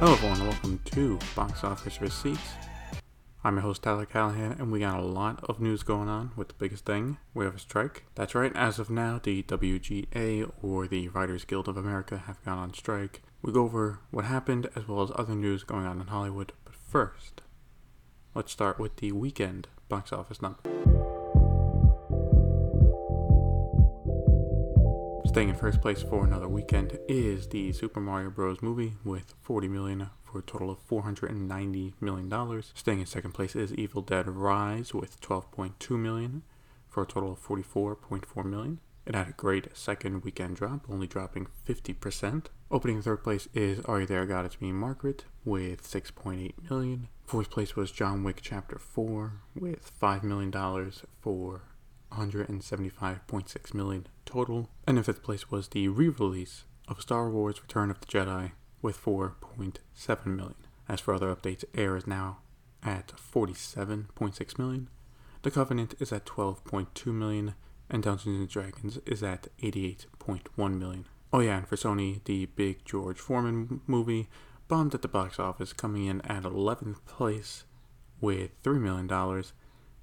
Hello everyone, and welcome to Box Office Receipts. I'm your host Tyler Callahan, and we got a lot of news going on. With the biggest thing, we have a strike. That's right, as of now, the WGA or the Writers Guild of America have gone on strike. We go over what happened as well as other news going on in Hollywood. But first, let's start with the weekend box office number. Staying in first place for another weekend is the Super Mario Bros. movie with 40 million for a total of 490 million dollars. Staying in second place is Evil Dead Rise with 12.2 million for a total of 44.4 million. It had a great second weekend drop, only dropping 50%. Opening in third place is Are You There God It's Me Margaret with 6.8 million. Fourth place was John Wick Chapter 4 with $5 million for 175.6 million total. And in fifth place was the re-release of Star Wars Return of the Jedi with 4.7 million. As for other updates, Air is now at 47.6 million. The Covenant is at 12.2 million, and Dungeons and Dragons is at 88.1 million. Oh yeah, and for Sony, the big George Foreman movie bombed at the box office, coming in at 11th place with $3 million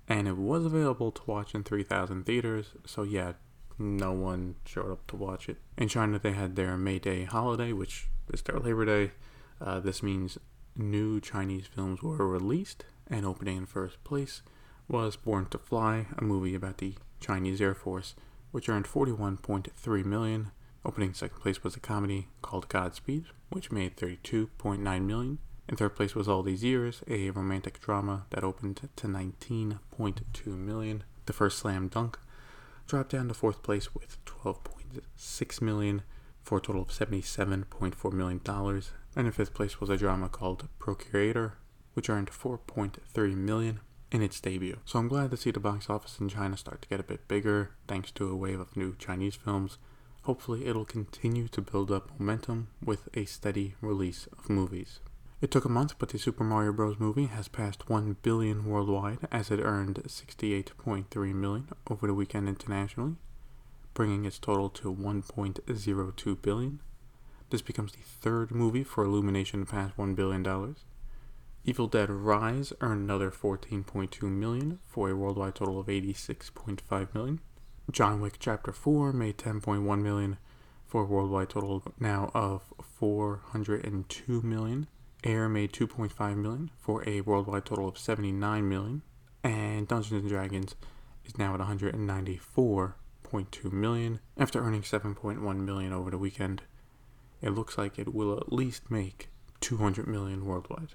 and it was available to watch in 3,000 theaters, so yeah, no one showed up to watch it. In China, they had their May Day holiday, which is their Labor Day. Uh, this means new Chinese films were released, and opening in first place was Born to Fly, a movie about the Chinese Air Force, which earned 41.3 million. Opening second place was a comedy called Godspeed, which made 32.9 million. In third place was All These Years, a romantic drama that opened to 19.2 million. The first slam dunk dropped down to fourth place with 12.6 million for a total of 77.4 million dollars. And in fifth place was a drama called Procurator, which earned 4.3 million in its debut. So I'm glad to see the box office in China start to get a bit bigger thanks to a wave of new Chinese films. Hopefully, it'll continue to build up momentum with a steady release of movies. It took a month, but the Super Mario Bros. movie has passed 1 billion worldwide as it earned 68.3 million over the weekend internationally, bringing its total to 1.02 billion. This becomes the third movie for Illumination to pass $1 billion. Evil Dead Rise earned another 14.2 million for a worldwide total of 86.5 million. John Wick Chapter 4 made 10.1 million for a worldwide total now of 402 million. Air made 2.5 million for a worldwide total of 79 million, and Dungeons and Dragons is now at 194.2 million after earning 7.1 million over the weekend. It looks like it will at least make 200 million worldwide.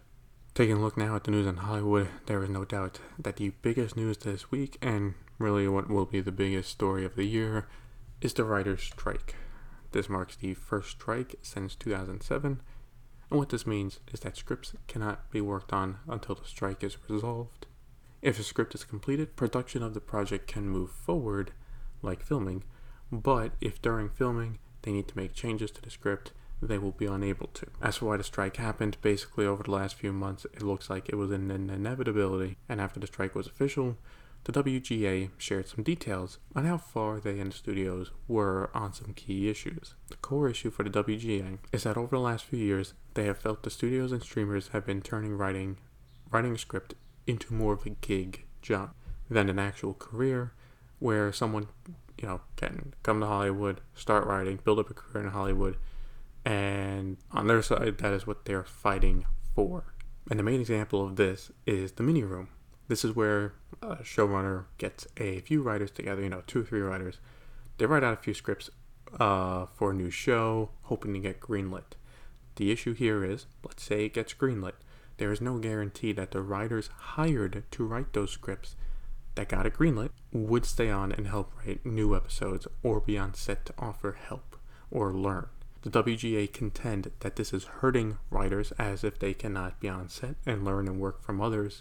Taking a look now at the news in Hollywood, there is no doubt that the biggest news this week, and really what will be the biggest story of the year, is the writer's strike. This marks the first strike since 2007 and what this means is that scripts cannot be worked on until the strike is resolved. If a script is completed, production of the project can move forward, like filming, but if during filming they need to make changes to the script, they will be unable to. As for why the strike happened, basically over the last few months, it looks like it was an inevitability, and after the strike was official, the WGA shared some details on how far they and the studios were on some key issues. The core issue for the WGA is that over the last few years, they have felt the studios and streamers have been turning writing writing a script into more of a gig job than an actual career where someone, you know, can come to Hollywood, start writing, build up a career in Hollywood, and on their side, that is what they're fighting for. And the main example of this is the mini room, this is where a showrunner gets a few writers together, you know, two or three writers. They write out a few scripts uh, for a new show, hoping to get greenlit. The issue here is, let's say it gets greenlit. There is no guarantee that the writers hired to write those scripts that got it greenlit would stay on and help write new episodes or be on set to offer help or learn. The WGA contend that this is hurting writers as if they cannot be on set and learn and work from others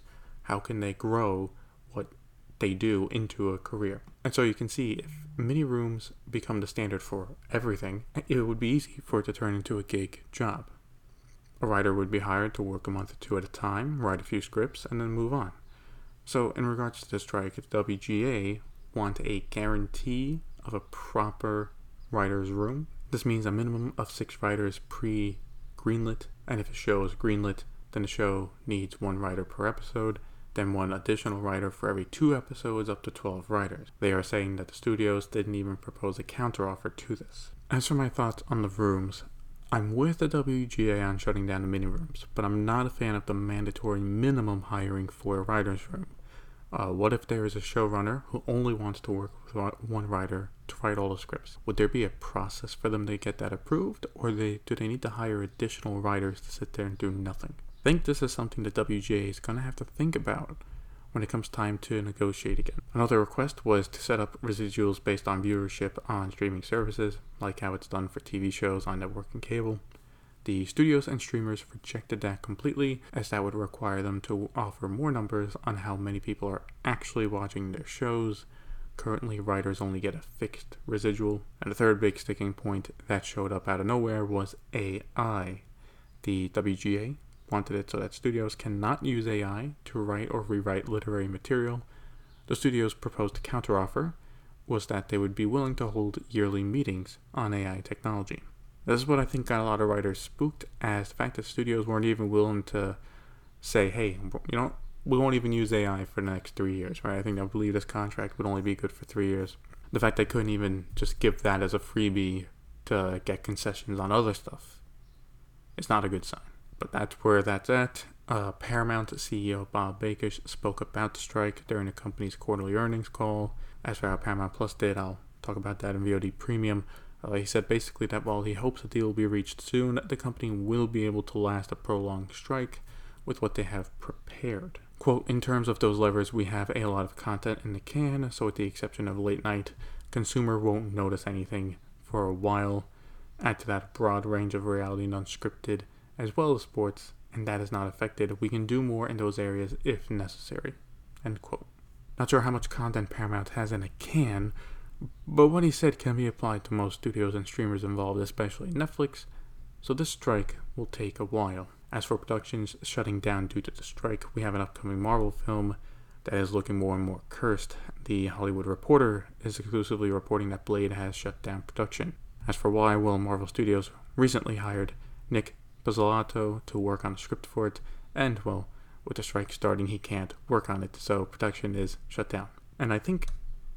how can they grow what they do into a career? And so you can see if mini rooms become the standard for everything, it would be easy for it to turn into a gig job. A writer would be hired to work a month or two at a time, write a few scripts, and then move on. So, in regards to the strike, the WGA want a guarantee of a proper writer's room. This means a minimum of six writers pre greenlit, and if a show is greenlit, then the show needs one writer per episode, then one additional writer for every two episodes, up to 12 writers. They are saying that the studios didn't even propose a counteroffer to this. As for my thoughts on the rooms, I'm with the WGA on shutting down the mini rooms, but I'm not a fan of the mandatory minimum hiring for a writer's room. Uh, what if there is a showrunner who only wants to work with one writer to write all the scripts? Would there be a process for them to get that approved, or they, do they need to hire additional writers to sit there and do nothing? Think this is something the WGA is going to have to think about when it comes time to negotiate again. Another request was to set up residuals based on viewership on streaming services, like how it's done for TV shows on network and cable. The studios and streamers rejected that completely, as that would require them to offer more numbers on how many people are actually watching their shows. Currently, writers only get a fixed residual. And the third big sticking point that showed up out of nowhere was AI. The WGA wanted it so that studios cannot use AI to write or rewrite literary material. The studio's proposed counteroffer was that they would be willing to hold yearly meetings on AI technology. This is what I think got a lot of writers spooked, as the fact that studios weren't even willing to say, hey, you know, we won't even use AI for the next three years, right? I think I believe this contract would only be good for three years. The fact they couldn't even just give that as a freebie to get concessions on other stuff is not a good sign. But that's where that's at. Uh, Paramount CEO Bob Bakish spoke about the strike during the company's quarterly earnings call. As for how Paramount Plus did, I'll talk about that in VOD Premium. Uh, he said basically that while he hopes a deal will be reached soon, the company will be able to last a prolonged strike with what they have prepared. Quote, in terms of those levers, we have a lot of content in the can, so with the exception of late night, consumer won't notice anything for a while. Add to that a broad range of reality and unscripted, as well as sports, and that is not affected. We can do more in those areas if necessary. End quote. Not sure how much content Paramount has in a can, but what he said can be applied to most studios and streamers involved, especially Netflix, so this strike will take a while. As for productions shutting down due to the strike, we have an upcoming Marvel film that is looking more and more cursed. The Hollywood Reporter is exclusively reporting that Blade has shut down production. As for why, well, Marvel Studios recently hired Nic Pizzolatto to work on a script for it, and, well, with the strike starting, he can't work on it, so production is shut down. And I think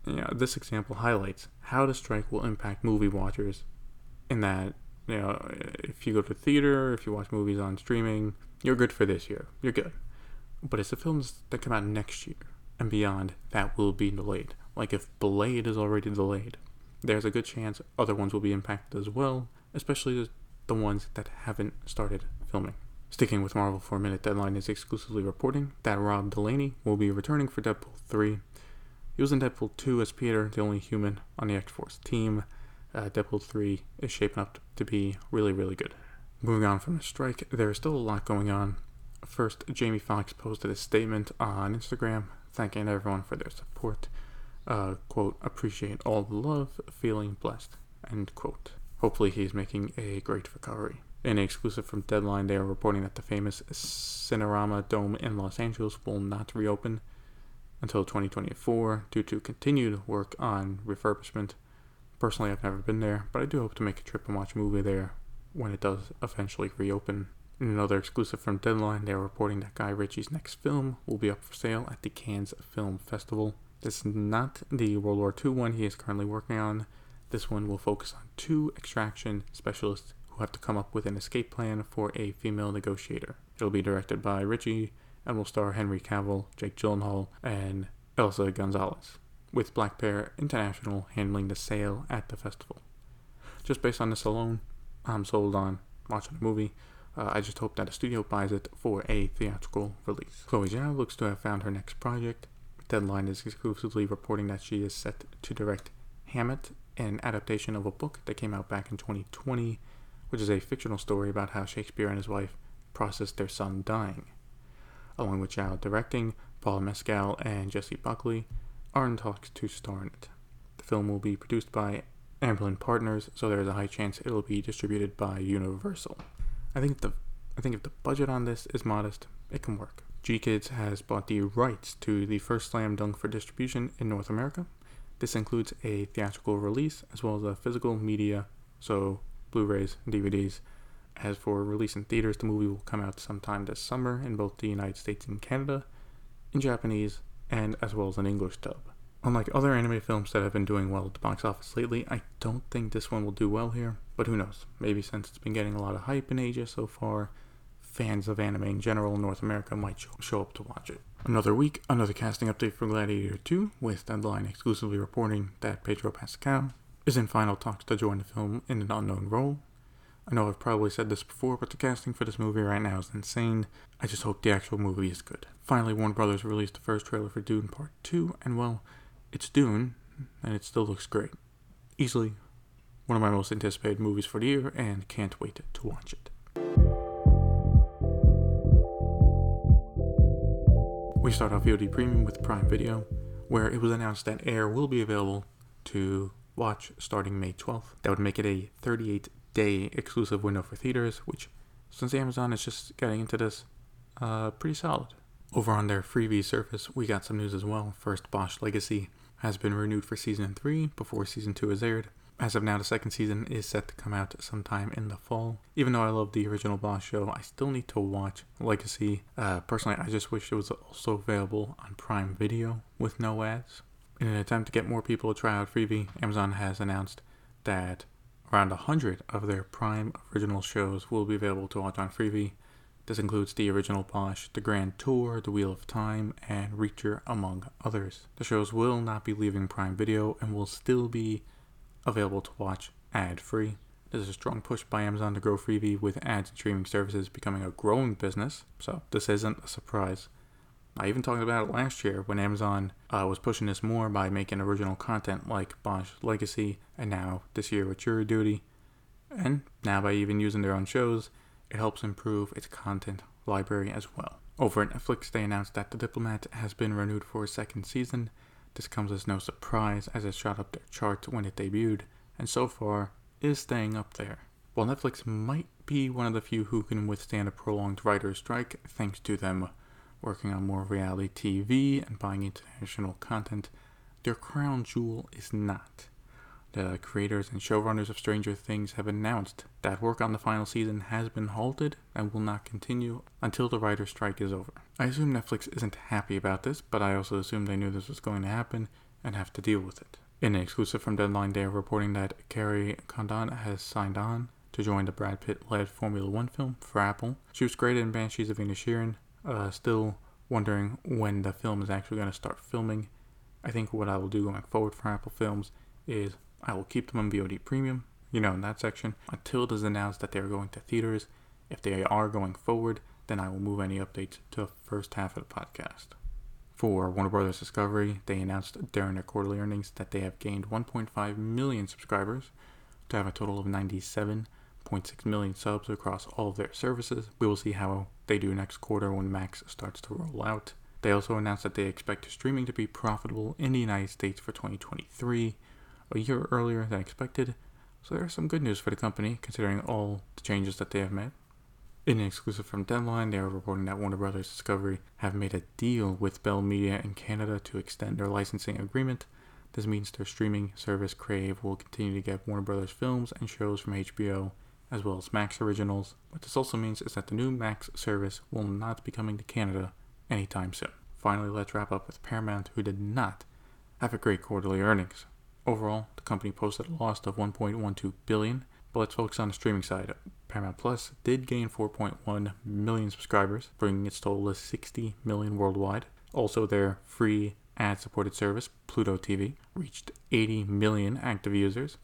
you know, this example highlights how the strike will impact movie watchers in that, you know, if you go to theater, if you watch movies on streaming, you're good for this year. You're good. But it's the films that come out next year and beyond that will be delayed. Like if Blade is already delayed, there's a good chance other ones will be impacted as well, especially the ones that haven't started filming. Sticking with Marvel for a minute, Deadline is exclusively reporting that Rob Delaney will be returning for Deadpool 3 he was in Deadpool 2 as Peter, the only human on the X Force team. Uh, Deadpool 3 is shaping up to be really, really good. Moving on from the strike, there is still a lot going on. First, Jamie Foxx posted a statement on Instagram thanking everyone for their support. Uh, quote, appreciate all the love, feeling blessed, end quote. Hopefully, he's making a great recovery. In an exclusive from Deadline, they are reporting that the famous Cinerama Dome in Los Angeles will not reopen until 2024 due to continued work on refurbishment. Personally, I've never been there, but I do hope to make a trip and watch a movie there when it does eventually reopen. In another exclusive from Deadline, they are reporting that Guy Ritchie's next film will be up for sale at the Cannes Film Festival. This is not the World War II one he is currently working on. This one will focus on two extraction specialists who have to come up with an escape plan for a female negotiator. It'll be directed by Ritchie and will star Henry Cavill, Jake Gyllenhaal, and Eiza Gonzalez, with Black Bear International handling the sale at the festival. Just based on this alone, I'm sold on watching the movie. Uh, I just hope that a studio buys it for a theatrical release. Chloe Zhao looks to have found her next project. Deadline is exclusively reporting that she is set to direct Hamnet, an adaptation of a book that came out back in 2020, which is a fictional story about how Shakespeare and his wife processed their son dying along with Zhao directing, Paul Mescal and Jessie Buckley are in talks to star in it. The film will be produced by Amblin Partners, so there is a high chance it'll be distributed by Universal. I think the I think if the budget on this is modest, it can work. GKIDS has bought the rights to the first slam dunk for distribution in North America. This includes a theatrical release as well as a physical media, so Blu-rays and DVDs, As for release in theaters, the movie will come out sometime this summer in both the United States and Canada, in Japanese, and as well as an English dub. Unlike other anime films that have been doing well at the box office lately, I don't think this one will do well here, but who knows? Maybe since it's been getting a lot of hype in Asia so far, fans of anime in general in North America might show up to watch it. Another week, another casting update for Gladiator 2, with Deadline exclusively reporting that Pedro Pascal is in final talks to join the film in an unknown role. I know I've probably said this before, but the casting for this movie right now is insane. I just hope the actual movie is good. Finally, Warner Brothers released the first trailer for Dune Part 2, and well, it's Dune, and it still looks great. Easily one of my most anticipated movies for the year, and can't wait to watch it. We start off VOD Premium with Prime Video, where it was announced that Air will be available to watch starting May 12th. That would make it a 38 day exclusive window for theaters, which, since Amazon is just getting into this, uh, pretty solid. Over on their Freevee service, we got some news as well. First, Bosch Legacy has been renewed for season 3 before season 2 is aired. As of now, the second season is set to come out sometime in the fall. Even though I love the original Bosch show, I still need to watch Legacy. Uh, personally, I just wish it was also available on Prime Video with no ads. In an attempt to get more people to try out Freevee, Amazon has announced that around 100 of their Prime original shows will be available to watch on Freevee. This includes the original Bosch, The Grand Tour, The Wheel of Time, and Reacher, among others. The shows will not be leaving Prime Video and will still be available to watch ad free. There's a strong push by Amazon to grow Freevee with ads and streaming services becoming a growing business, so this isn't a surprise. I even talked about it last year when Amazon uh, was pushing this more by making original content like Bosch Legacy, and now this year with Jury Duty, and now by even using their own shows it helps improve its content library as well. Over at Netflix, they announced that The Diplomat has been renewed for a second season. This comes as no surprise as it shot up their charts when it debuted, and so far is staying up there. While Netflix might be one of the few who can withstand a prolonged writer's strike, thanks to them working on more reality TV and buying international content, their crown jewel is not. The creators and showrunners of Stranger Things have announced that work on the final season has been halted and will not continue until the writer's strike is over. I assume Netflix isn't happy about this, but I also assume they knew this was going to happen and have to deal with it. In an exclusive from Deadline, they are reporting that Kerry Condon has signed on to join the Brad Pitt led Formula One film for Apple. She was great in Banshees of Inisherin, uh, still wondering when the film is actually going to start filming. I think what I will do going forward for Apple Films is I will keep them on VOD Premium, you know, in that section, until it is announced that they are going to theaters. If they are going forward, then I will move any updates to the first half of the podcast. For Warner Brothers Discovery, they announced during their quarterly earnings that they have gained 1.5 million subscribers to have a total of 97.6 million subs across all of their services. We will see how they do next quarter when Max starts to roll out. They also announced that they expect streaming to be profitable in the United States for 2023 a year earlier than expected, so there's some good news for the company considering all the changes that they have made. In an exclusive from Deadline, they are reporting that Warner Brothers Discovery have made a deal with Bell Media in Canada to extend their licensing agreement. This means their streaming service Crave will continue to get Warner Brothers films and shows from HBO, as well as Max originals. What this also means is that the new Max service will not be coming to Canada anytime soon. Finally, let's wrap up with Paramount, who did not have a great quarterly earnings. Overall, the company posted a loss of 1.12 billion, but let's focus on the streaming side. Paramount Plus did gain 4.1 million subscribers, bringing its total to 60 million worldwide. Also, their free ad-supported service, Pluto TV, reached 80 million active users.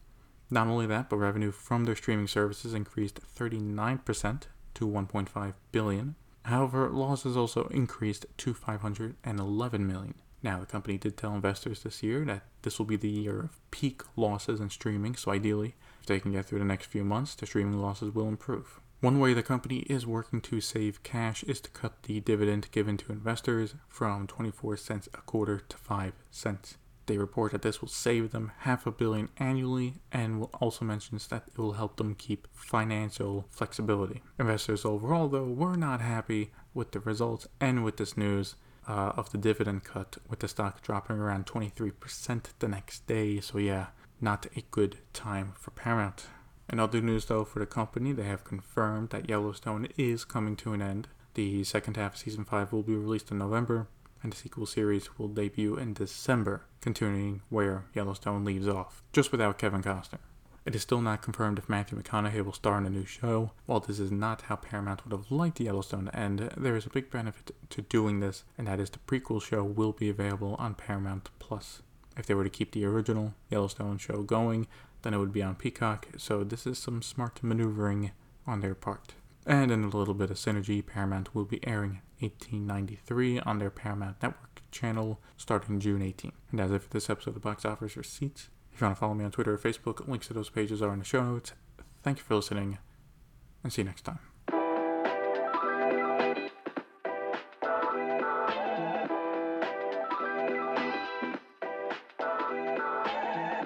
Not only that, but revenue from their streaming services increased 39% to 1.5 billion. However, losses also increased to 511 million. Now, the company did tell investors this year that this will be the year of peak losses in streaming, so ideally, if they can get through the next few months, the streaming losses will improve. One way the company is working to save cash is to cut the dividend given to investors from 24 cents a quarter to 5 cents. They report that this will save them half a billion annually and also mentions that it will help them keep financial flexibility. Investors overall, though, were not happy with the results and with this news uh, of the dividend cut, with the stock dropping around 23% the next day. So, yeah, not a good time for Paramount. In other news, though, for the company, they have confirmed that Yellowstone is coming to an end. The second half of season 5 will be released in November, and the sequel series will debut in December, continuing where Yellowstone leaves off, just without Kevin Costner. It is still not confirmed if Matthew McConaughey will star in a new show. While this is not how Paramount would have liked Yellowstone to end, there is a big benefit to doing this, and that is the prequel show will be available on Paramount Plus. If they were to keep the original Yellowstone show going, then it would be on Peacock, so this is some smart maneuvering on their part. And in a little bit of synergy, Paramount will be airing 1893 on their Paramount Network channel starting June 18. And as if this episode of the Box Office Receipts, if you want to follow me on Twitter or Facebook, links to those pages are in the show notes. Thank you for listening, and see you next time.